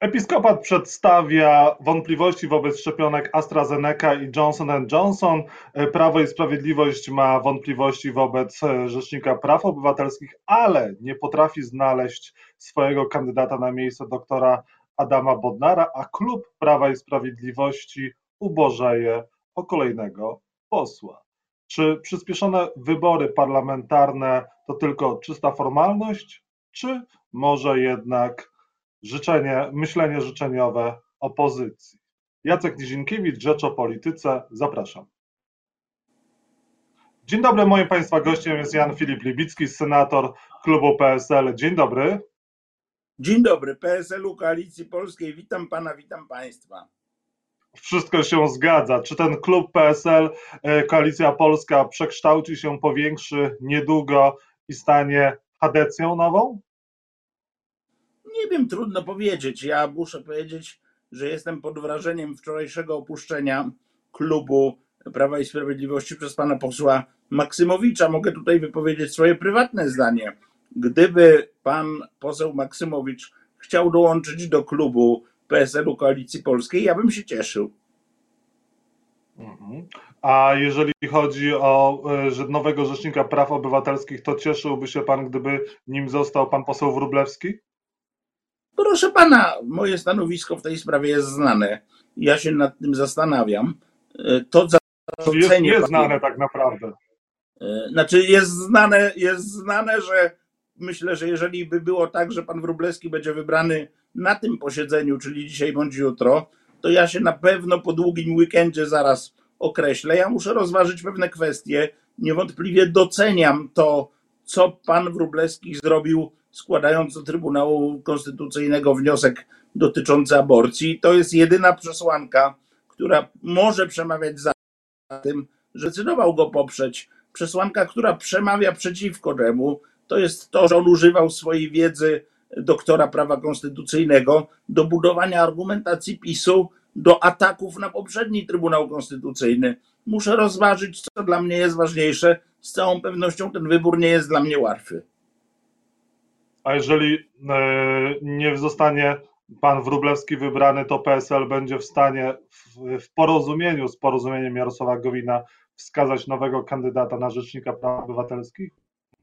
Episkopat przedstawia wątpliwości wobec szczepionek AstraZeneca i Johnson Johnson. Prawo i Sprawiedliwość ma wątpliwości wobec Rzecznika Praw Obywatelskich, ale nie potrafi znaleźć swojego kandydata na miejsce doktora Adama Bodnara, a klub Prawa i Sprawiedliwości ubożeje o kolejnego posła. Czy przyspieszone wybory parlamentarne to tylko czysta formalność, czy może jednak życzenie, myślenie życzeniowe opozycji? Jacek Nizinkiewicz, Rzecz o Polityce, zapraszam. Dzień dobry, moim Państwa gościem jest Jan Filip Libicki, senator klubu PSL. Dzień dobry. Dzień dobry, PSL-u Koalicji Polskiej. Witam Pana, witam Państwa wszystko się zgadza. Czy ten klub PSL, e, Koalicja Polska przekształci się, powiększy niedługo i stanie adecją nową? Nie wiem, trudno powiedzieć. Ja muszę powiedzieć, że jestem pod wrażeniem wczorajszego opuszczenia klubu Prawa i Sprawiedliwości przez pana posła Maksymowicza. Mogę tutaj wypowiedzieć swoje prywatne zdanie. Gdyby pan poseł Maksymowicz chciał dołączyć do klubu PSL-u Koalicji Polskiej, ja bym się cieszył. Mhm. A jeżeli chodzi o e, nowego Rzecznika Praw Obywatelskich, to cieszyłby się pan, gdyby nim został pan poseł Wróblewski? Proszę pana, moje stanowisko w tej sprawie jest znane. Ja się nad tym zastanawiam. E, to jest nieznane tak naprawdę. E, znaczy jest znane, jest znane, że myślę, że jeżeli by było tak, że pan Wróblewski będzie wybrany na tym posiedzeniu, czyli dzisiaj bądź jutro, to ja się na pewno po długim weekendzie zaraz określę. Ja muszę rozważyć pewne kwestie. Niewątpliwie doceniam to, co pan Wróblewski zrobił, składając do Trybunału Konstytucyjnego wniosek dotyczący aborcji. To jest jedyna przesłanka, która może przemawiać za tym, że zdecydował go poprzeć. Przesłanka, która przemawia przeciwko temu, to jest to, że on używał swojej wiedzy doktora prawa konstytucyjnego do budowania argumentacji PiSu do ataków na poprzedni Trybunał Konstytucyjny. Muszę rozważyć, co dla mnie jest ważniejsze. Z całą pewnością ten wybór nie jest dla mnie łatwy. A jeżeli e, nie zostanie pan Wróblewski wybrany, to PSL będzie w stanie w porozumieniu z porozumieniem Jarosława Gowina wskazać nowego kandydata na Rzecznika Praw Obywatelskich?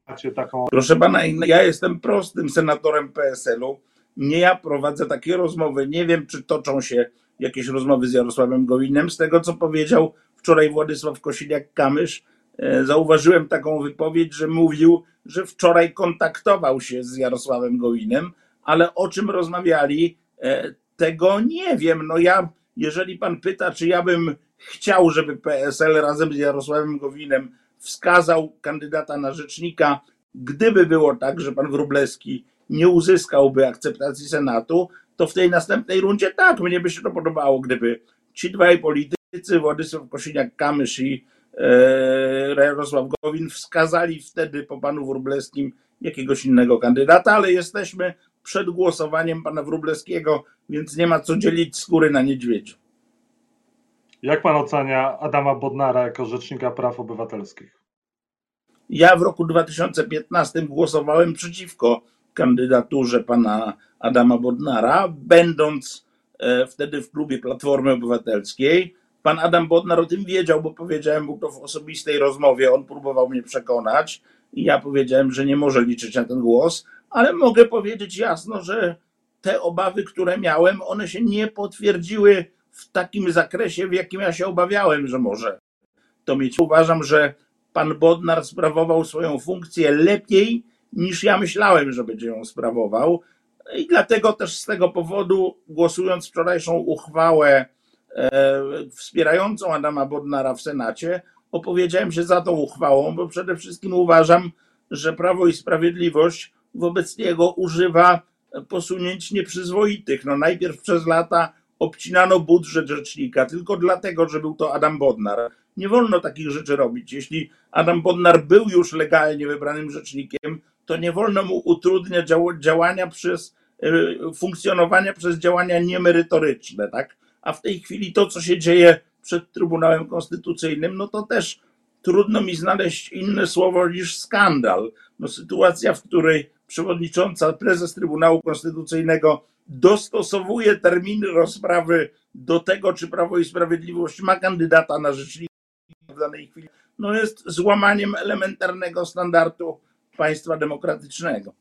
Macie taką... Proszę pana, ja jestem prostym senatorem PSL-u. Nie ja prowadzę takie rozmowy. Nie wiem, czy toczą się jakieś rozmowy z Jarosławem Gowinem. Z tego, co powiedział wczoraj Władysław Kosiniak-Kamysz, e, zauważyłem taką wypowiedź, że mówił, że wczoraj kontaktował się z Jarosławem Gowinem, ale o czym rozmawiali, e, tego nie wiem. No ja, jeżeli pan pyta, czy ja bym chciał, żeby PSL razem z Jarosławem Gowinem wskazał kandydata na rzecznika, gdyby było tak, że pan Wróblewski nie uzyskałby akceptacji Senatu, to w tej następnej rundzie tak, mnie by się to podobało, gdyby ci dwaj politycy, Władysław Kosiniak-Kamysz i Jarosław Gowin wskazali wtedy po panu Wróblewskim jakiegoś innego kandydata, ale jesteśmy przed głosowaniem pana Wróblewskiego, więc nie ma co dzielić skóry na niedźwiedziu. Jak pan ocenia Adama Bodnara jako rzecznika praw obywatelskich? Ja w roku 2015 głosowałem przeciwko kandydaturze pana Adama Bodnara, będąc e, wtedy w klubie Platformy Obywatelskiej. Pan Adam Bodnar o tym wiedział, bo powiedziałem mu to w osobistej rozmowie. On próbował mnie przekonać i ja powiedziałem, że nie może liczyć na ten głos, ale mogę powiedzieć jasno, że te obawy, które miałem, one się nie potwierdziły w takim zakresie, w jakim ja się obawiałem, że może to mieć. Uważam, że pan Bodnar sprawował swoją funkcję lepiej niż ja myślałem, że będzie ją sprawował. I dlatego też z tego powodu, głosując wczorajszą uchwałę wspierającą Adama Bodnara w Senacie, opowiedziałem się za tą uchwałą, bo przede wszystkim uważam, że Prawo i Sprawiedliwość wobec niego używa posunięć nieprzyzwoitych. No najpierw przez lata obcinano budżet rzecznika tylko dlatego, że był to Adam Bodnar. Nie wolno takich rzeczy robić. Jeśli Adam Bodnar był już legalnie wybranym rzecznikiem, to nie wolno mu utrudniać działania przez e, funkcjonowania przez działania niemerytoryczne, tak? A w tej chwili to, co się dzieje przed Trybunałem Konstytucyjnym, no to też trudno mi znaleźć inne słowo niż skandal. No, sytuacja, w której przewodnicząca, prezes Trybunału Konstytucyjnego dostosowuje terminy rozprawy do tego, czy Prawo i Sprawiedliwość ma kandydata na rzecznika w danej chwili, no jest złamaniem elementarnego standardu państwa demokratycznego.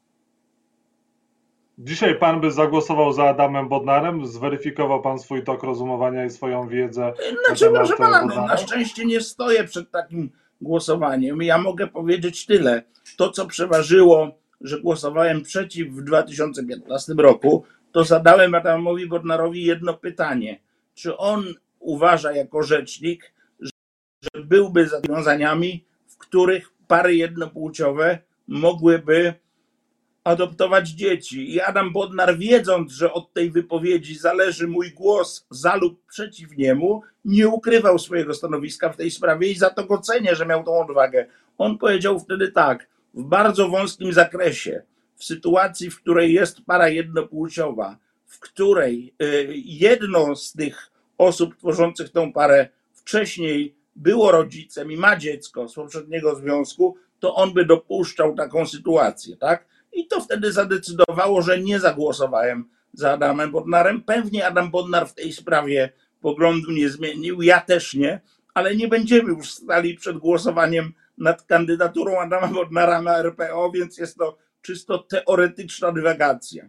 Dzisiaj pan by zagłosował za Adamem Bodnarem? Zweryfikował pan swój tok rozumowania i swoją wiedzę? Znaczy, proszę pana, no, na szczęście nie stoję przed takim głosowaniem. Ja mogę powiedzieć tyle. To, co przeważyło, że głosowałem przeciw w 2015 roku, to zadałem Adamowi Bodnarowi jedno pytanie. Czy on uważa jako rzecznik, że byłby za rozwiązaniami, w których pary jednopłciowe mogłyby adoptować dzieci. I Adam Bodnar, wiedząc, że od tej wypowiedzi zależy mój głos za lub przeciw niemu, nie ukrywał swojego stanowiska w tej sprawie i za to go cenię, że miał tą odwagę. On powiedział wtedy tak, w bardzo wąskim zakresie, w sytuacji, w której jest para jednopłciowa, w której y, jedno z tych osób tworzących tą parę wcześniej było rodzicem i ma dziecko z poprzedniego związku, to on by dopuszczał taką sytuację, tak? I to wtedy zadecydowało, że nie zagłosowałem za Adamem Bodnarem. Pewnie Adam Bodnar w tej sprawie poglądu nie zmienił, ja też nie, ale nie będziemy już stali przed głosowaniem nad kandydaturą Adama Bodnara na RPO, więc jest to czysto teoretyczna dywagacja.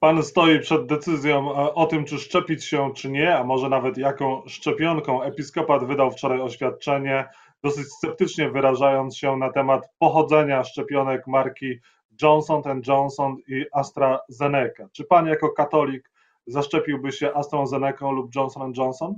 Pan stoi przed decyzją e, o tym, czy szczepić się, czy nie, a może nawet jaką szczepionką. Episkopat wydał wczoraj oświadczenie dosyć sceptycznie wyrażając się na temat pochodzenia szczepionek marki Johnson Johnson i AstraZeneca. Czy pan jako katolik zaszczepiłby się AstraZeneca lub Johnson Johnson?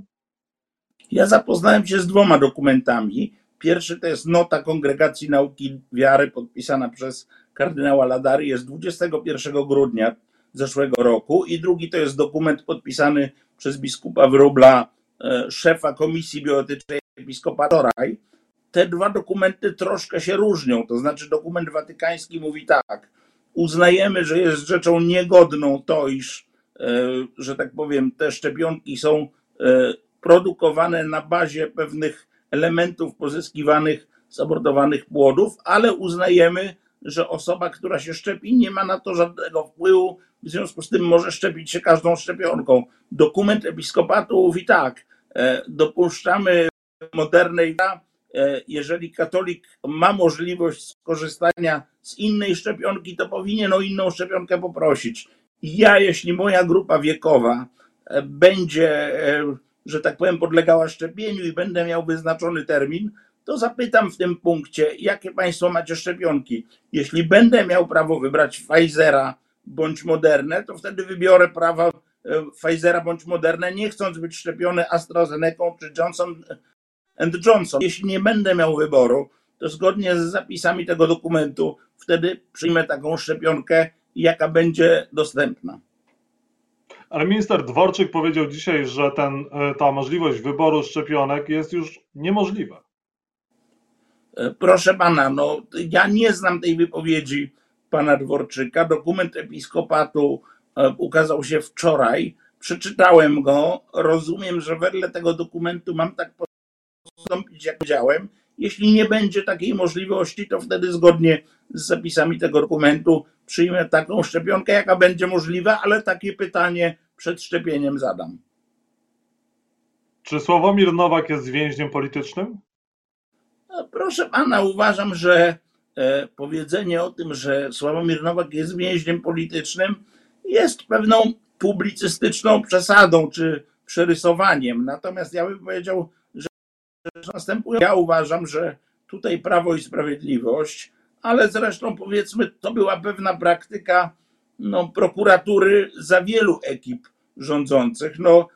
Ja zapoznałem się z dwoma dokumentami. Pierwszy to jest nota Kongregacji Nauki Wiary podpisana przez kardynała Ladary, jest 21 grudnia zeszłego roku i drugi to jest dokument podpisany przez biskupa Wróbla, e, szefa Komisji Bioetycznej Episkopatu Toraj, te dwa dokumenty troszkę się różnią. To znaczy, dokument watykański mówi tak: uznajemy, że jest rzeczą niegodną to, iż, e, że tak powiem, te szczepionki są e, produkowane na bazie pewnych elementów pozyskiwanych z abortowanych płodów, ale uznajemy, że osoba, która się szczepi, nie ma na to żadnego wpływu, w związku z tym może szczepić się każdą szczepionką. Dokument episkopatu mówi tak: e, dopuszczamy modernej jeżeli katolik ma możliwość skorzystania z innej szczepionki, to powinien o inną szczepionkę poprosić. Ja, jeśli moja grupa wiekowa e, będzie, e, że tak powiem, podlegała szczepieniu i będę miał wyznaczony termin, to zapytam w tym punkcie, jakie Państwo macie szczepionki. Jeśli będę miał prawo wybrać Pfizera bądź Modernę, to wtedy wybiorę prawo Pfizera bądź Modernę, nie chcąc być szczepiony AstraZeneca czy Johnson and Johnson. Jeśli nie będę miał wyboru, to zgodnie z zapisami tego dokumentu wtedy przyjmę taką szczepionkę, jaka będzie dostępna. Ale minister Dworczyk powiedział dzisiaj, że ten, e, ta możliwość wyboru szczepionek jest już niemożliwa. E, proszę pana, no ja nie znam tej wypowiedzi pana Dworczyka. Dokument episkopatu e, ukazał się wczoraj. Przeczytałem go. Rozumiem, że wedle tego dokumentu mam tak postąpić, jak powiedziałem. Jeśli nie będzie takiej możliwości, to wtedy zgodnie z zapisami tego dokumentu przyjmę taką szczepionkę, jaka będzie możliwa, ale takie pytanie przed szczepieniem zadam. Czy Sławomir Nowak jest więźniem politycznym? No, proszę pana, uważam, że e, powiedzenie o tym, że Sławomir Nowak jest więźniem politycznym, jest pewną publicystyczną przesadą czy przerysowaniem. Natomiast ja bym powiedział, następują. Ja uważam, że tutaj Prawo i Sprawiedliwość, ale zresztą powiedzmy, to była pewna praktyka no, prokuratury za wielu ekip rządzących. No,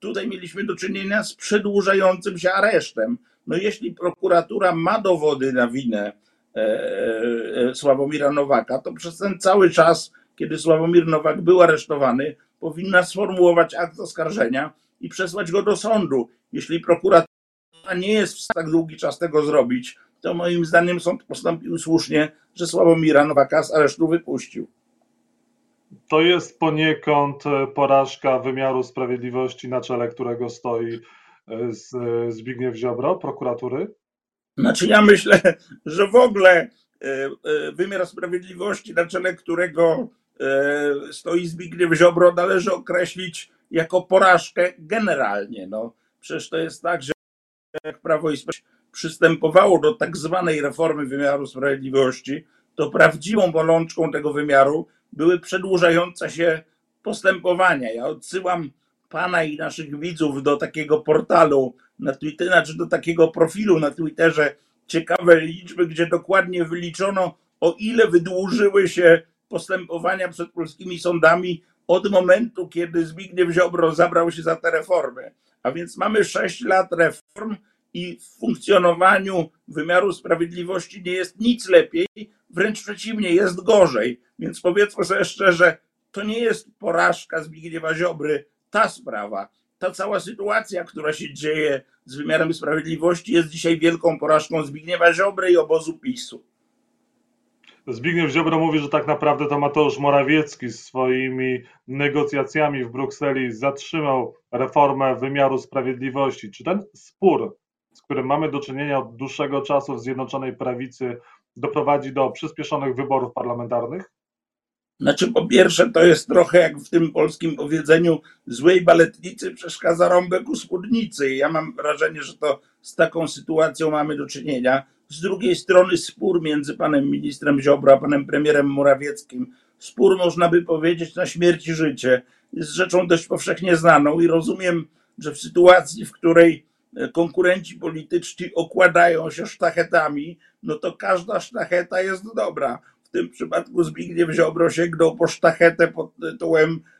tutaj mieliśmy do czynienia z przedłużającym się aresztem. No, jeśli prokuratura ma dowody na winę e, e, Sławomira Nowaka, to przez ten cały czas, kiedy Sławomir Nowak był aresztowany, powinna sformułować akt oskarżenia i przesłać go do sądu. Jeśli prokuratura nie jest w tak długi czas tego zrobić, to moim zdaniem sąd postąpił słusznie, że Sławomira Nowaka z aresztu wypuścił. To jest poniekąd e, porażka wymiaru sprawiedliwości, na czele którego stoi e, e, Zbigniew Ziobro, prokuratury? Znaczy ja myślę, że w ogóle wymiar sprawiedliwości, na czele którego stoi Zbigniew Ziobro, należy określić jako porażkę generalnie. No, przecież to jest tak, że jak Prawo i Sprawiedliwość przystępowało do tak zwanej reformy wymiaru sprawiedliwości, to prawdziwą bolączką tego wymiaru były przedłużające się postępowania. Ja odsyłam pana i naszych widzów do takiego portalu na Twitterze, znaczy do takiego profilu na Twitterze ciekawe liczby, gdzie dokładnie wyliczono, o ile wydłużyły się postępowania przed polskimi sądami od momentu, kiedy Zbigniew Ziobro zabrał się za te reformy. A więc mamy 6 lat reform i w funkcjonowaniu wymiaru sprawiedliwości nie jest nic lepiej, wręcz przeciwnie, jest gorzej. Więc powiedzmy sobie szczerze, to nie jest porażka Zbigniewa Ziobry, ta sprawa. Ta cała sytuacja, która się dzieje z wymiarem sprawiedliwości, jest dzisiaj wielką porażką Zbigniewa Ziobry i obozu PiSu. Zbigniew Ziobro mówi, że tak naprawdę to Mateusz Morawiecki swoimi negocjacjami w Brukseli zatrzymał reformę wymiaru sprawiedliwości. Czy ten spór, z którym mamy do czynienia od dłuższego czasu w Zjednoczonej Prawicy, doprowadzi do przyspieszonych wyborów parlamentarnych? Znaczy, po pierwsze, to jest trochę jak w tym polskim powiedzeniu: złej baletnicy przeszkadza rąbek u spódnicy. Ja mam wrażenie, że to z taką sytuacją mamy do czynienia. Z drugiej strony, spór między panem ministrem Ziobro a panem premierem Morawieckim, spór można by powiedzieć na śmierć i życie, jest rzeczą dość powszechnie znaną i rozumiem, że w sytuacji, w której konkurenci polityczni okładają się sztachetami, no to każda sztacheta jest dobra. W tym przypadku Zbigniew Ziobro sięgnął po sztachetę pod tytułem e, e,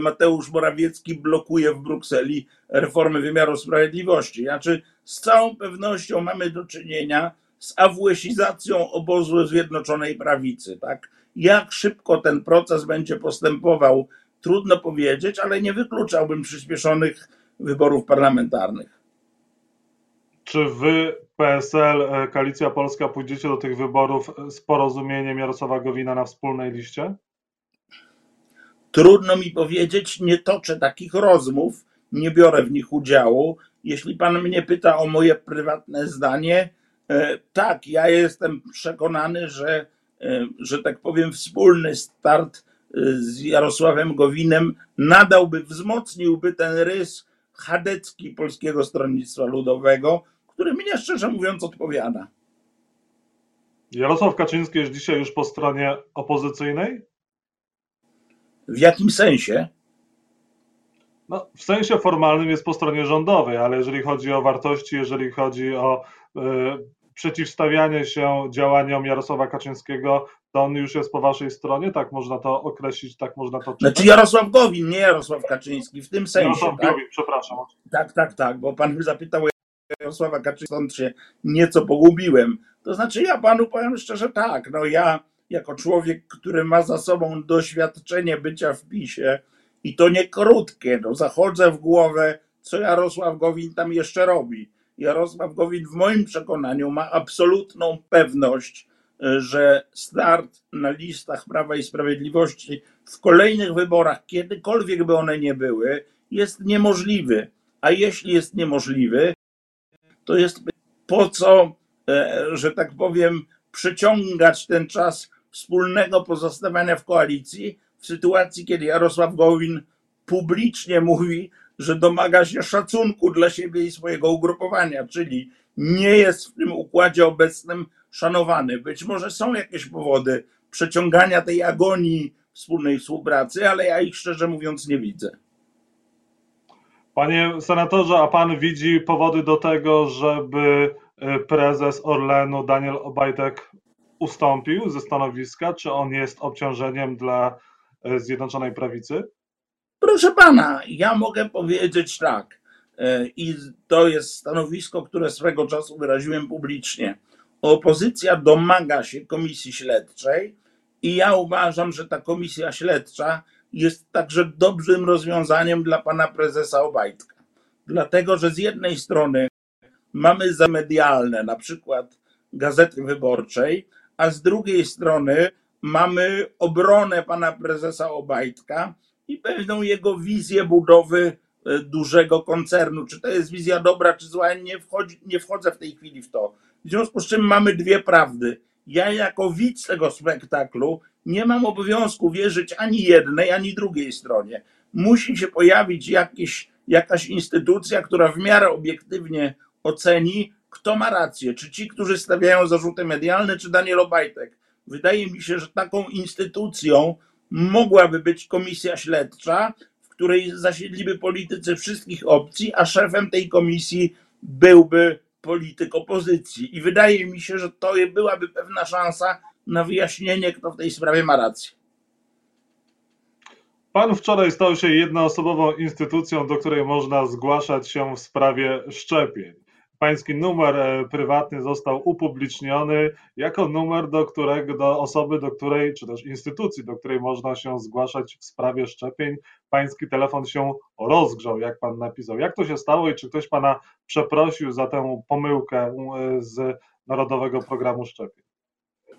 Mateusz Morawiecki blokuje w Brukseli reformy wymiaru sprawiedliwości. Znaczy, z całą pewnością mamy do czynienia z awłesizacją obozu Zjednoczonej Prawicy. Tak? Jak szybko ten proces będzie postępował, trudno powiedzieć, ale nie wykluczałbym przyspieszonych wyborów parlamentarnych. Czy wy PSL, e, Koalicja Polska pójdziecie do tych wyborów z porozumieniem Jarosława Gowina na wspólnej liście? Trudno mi powiedzieć, nie toczę takich rozmów, nie biorę w nich udziału. Jeśli pan mnie pyta o moje prywatne zdanie, e, tak, ja jestem przekonany, że, e, że tak powiem, wspólny start z Jarosławem Gowinem nadałby, wzmocniłby ten rys chadecki Polskiego Stronnictwa Ludowego, który mnie szczerze mówiąc odpowiada. Jarosław Kaczyński jest dzisiaj już po stronie opozycyjnej? W jakim sensie? No, w sensie formalnym jest po stronie rządowej, ale jeżeli chodzi o wartości, jeżeli chodzi o y, przeciwstawianie się działaniom Jarosława Kaczyńskiego, to on już jest po waszej stronie, tak można to określić, tak można to czytać? Znaczy Jarosław Gowin, nie Jarosław Kaczyński, w tym sensie. Jarosław tak? Gowin, przepraszam. Tak, tak, tak, bo pan zapytał Jarosława Kaczyńskiego, stąd się nieco pogubiłem. To znaczy ja panu powiem szczerze tak, no ja jako człowiek, który ma za sobą doświadczenie bycia w PiSie i to nie krótkie, no zachodzę w głowę, co Jarosław Gowin tam jeszcze robi. Jarosław Gowin w moim przekonaniu ma absolutną pewność, że start na listach Prawa i Sprawiedliwości w kolejnych wyborach, kiedykolwiek by one nie były, jest niemożliwy. A jeśli jest niemożliwy, to jest po co, e, że tak powiem, przeciągać ten czas wspólnego pozostawania w koalicji w sytuacji, kiedy Jarosław Gowin publicznie mówi, że domaga się szacunku dla siebie i swojego ugrupowania, czyli nie jest w tym układzie obecnym szanowany. Być może są jakieś powody przeciągania tej agonii wspólnej współpracy, ale ja ich szczerze mówiąc nie widzę. Panie senatorze, a pan widzi powody do tego, żeby e, prezes Orlenu Daniel Obajtek ustąpił ze stanowiska? Czy on jest obciążeniem dla e, Zjednoczonej Prawicy? Proszę pana, ja mogę powiedzieć tak, e, i to jest stanowisko, które swego czasu wyraziłem publicznie. Opozycja domaga się komisji śledczej, i ja uważam, że ta komisja śledcza jest także dobrym rozwiązaniem dla pana prezesa Obajtka. Dlatego, że z jednej strony mamy zamedialne, na przykład Gazety Wyborczej, a z drugiej strony mamy obronę pana prezesa Obajtka i pewną jego wizję budowy e, dużego koncernu. Czy to jest wizja dobra, czy zła, nie, wchodzi, nie wchodzę w tej chwili w to. W związku z czym mamy dwie prawdy. Ja jako widz tego spektaklu nie mam obowiązku wierzyć ani jednej, ani drugiej stronie. Musi się pojawić jakiś, jakaś instytucja, która w miarę obiektywnie oceni, kto ma rację. Czy ci, którzy stawiają zarzuty medialne, czy Daniel Obajtek. Wydaje mi się, że taką instytucją mogłaby być komisja śledcza, w której zasiedliby politycy wszystkich opcji, a szefem tej komisji byłby polityk opozycji. I wydaje mi się, że to byłaby pewna szansa na wyjaśnienie, kto w tej sprawie ma rację. Pan wczoraj stał się jednoosobową instytucją, do której można zgłaszać się w sprawie szczepień. Pański numer e, prywatny został upubliczniony jako numer do którego, do osoby, do której, czy też instytucji, do której można się zgłaszać w sprawie szczepień. Pański telefon się rozgrzał, jak pan napisał. Jak to się stało i czy ktoś pana przeprosił za tę pomyłkę e, z Narodowego Programu Szczepień?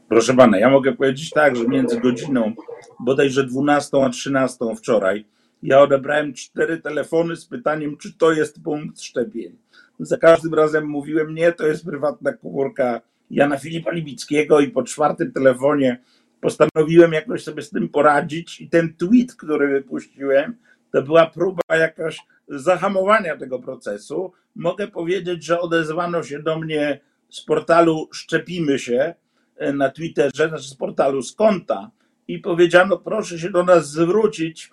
Proszę pana, ja mogę powiedzieć tak, że między godziną bodajże 12 a 13 wczoraj ja odebrałem cztery telefony z pytaniem, czy to jest punkt szczepień. Za każdym razem mówiłem, nie, to jest prywatna komórka Jana Filipa Libickiego i po czwartym telefonie postanowiłem jakoś sobie z tym poradzić i ten tweet, który wypuściłem, to była próba jakaś zahamowania tego procesu. Mogę powiedzieć, że odezwano się do mnie z portalu Szczepimy się na Twitterze, znaczy z portalu z konta i powiedziano, proszę się do nas zwrócić,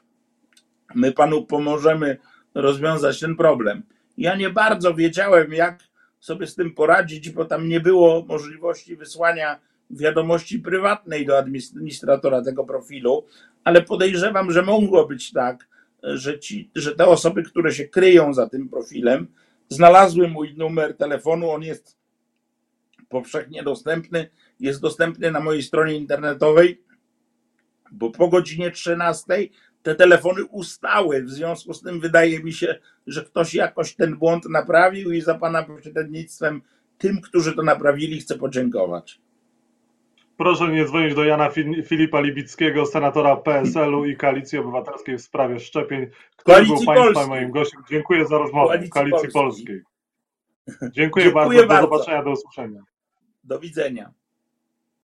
my panu pomożemy rozwiązać ten problem. Ja nie bardzo wiedziałem, jak sobie z tym poradzić, bo tam nie było możliwości wysłania wiadomości prywatnej do administratora tego profilu, ale podejrzewam, że mogło być tak, że, ci, że te osoby, które się kryją za tym profilem, znalazły mój numer telefonu. On jest powszechnie dostępny, jest dostępny na mojej stronie internetowej, bo po godzinie 13 te telefony ustały. W związku z tym wydaje mi się, że ktoś jakoś ten błąd naprawił i za pana pośrednictwem tym, którzy to naprawili, chcę podziękować. Proszę nie dzwonić do Jana Filipa Libickiego, senatora PSL-u i Koalicji Obywatelskiej w sprawie szczepień, który Koalicji był Państwa moim gościem. Dziękuję za rozmowę. Koalicji, Koalicji Polskiej. Polskiej. Dziękuję, Dziękuję bardzo. bardzo. Do zobaczenia, do usłyszenia. Do widzenia.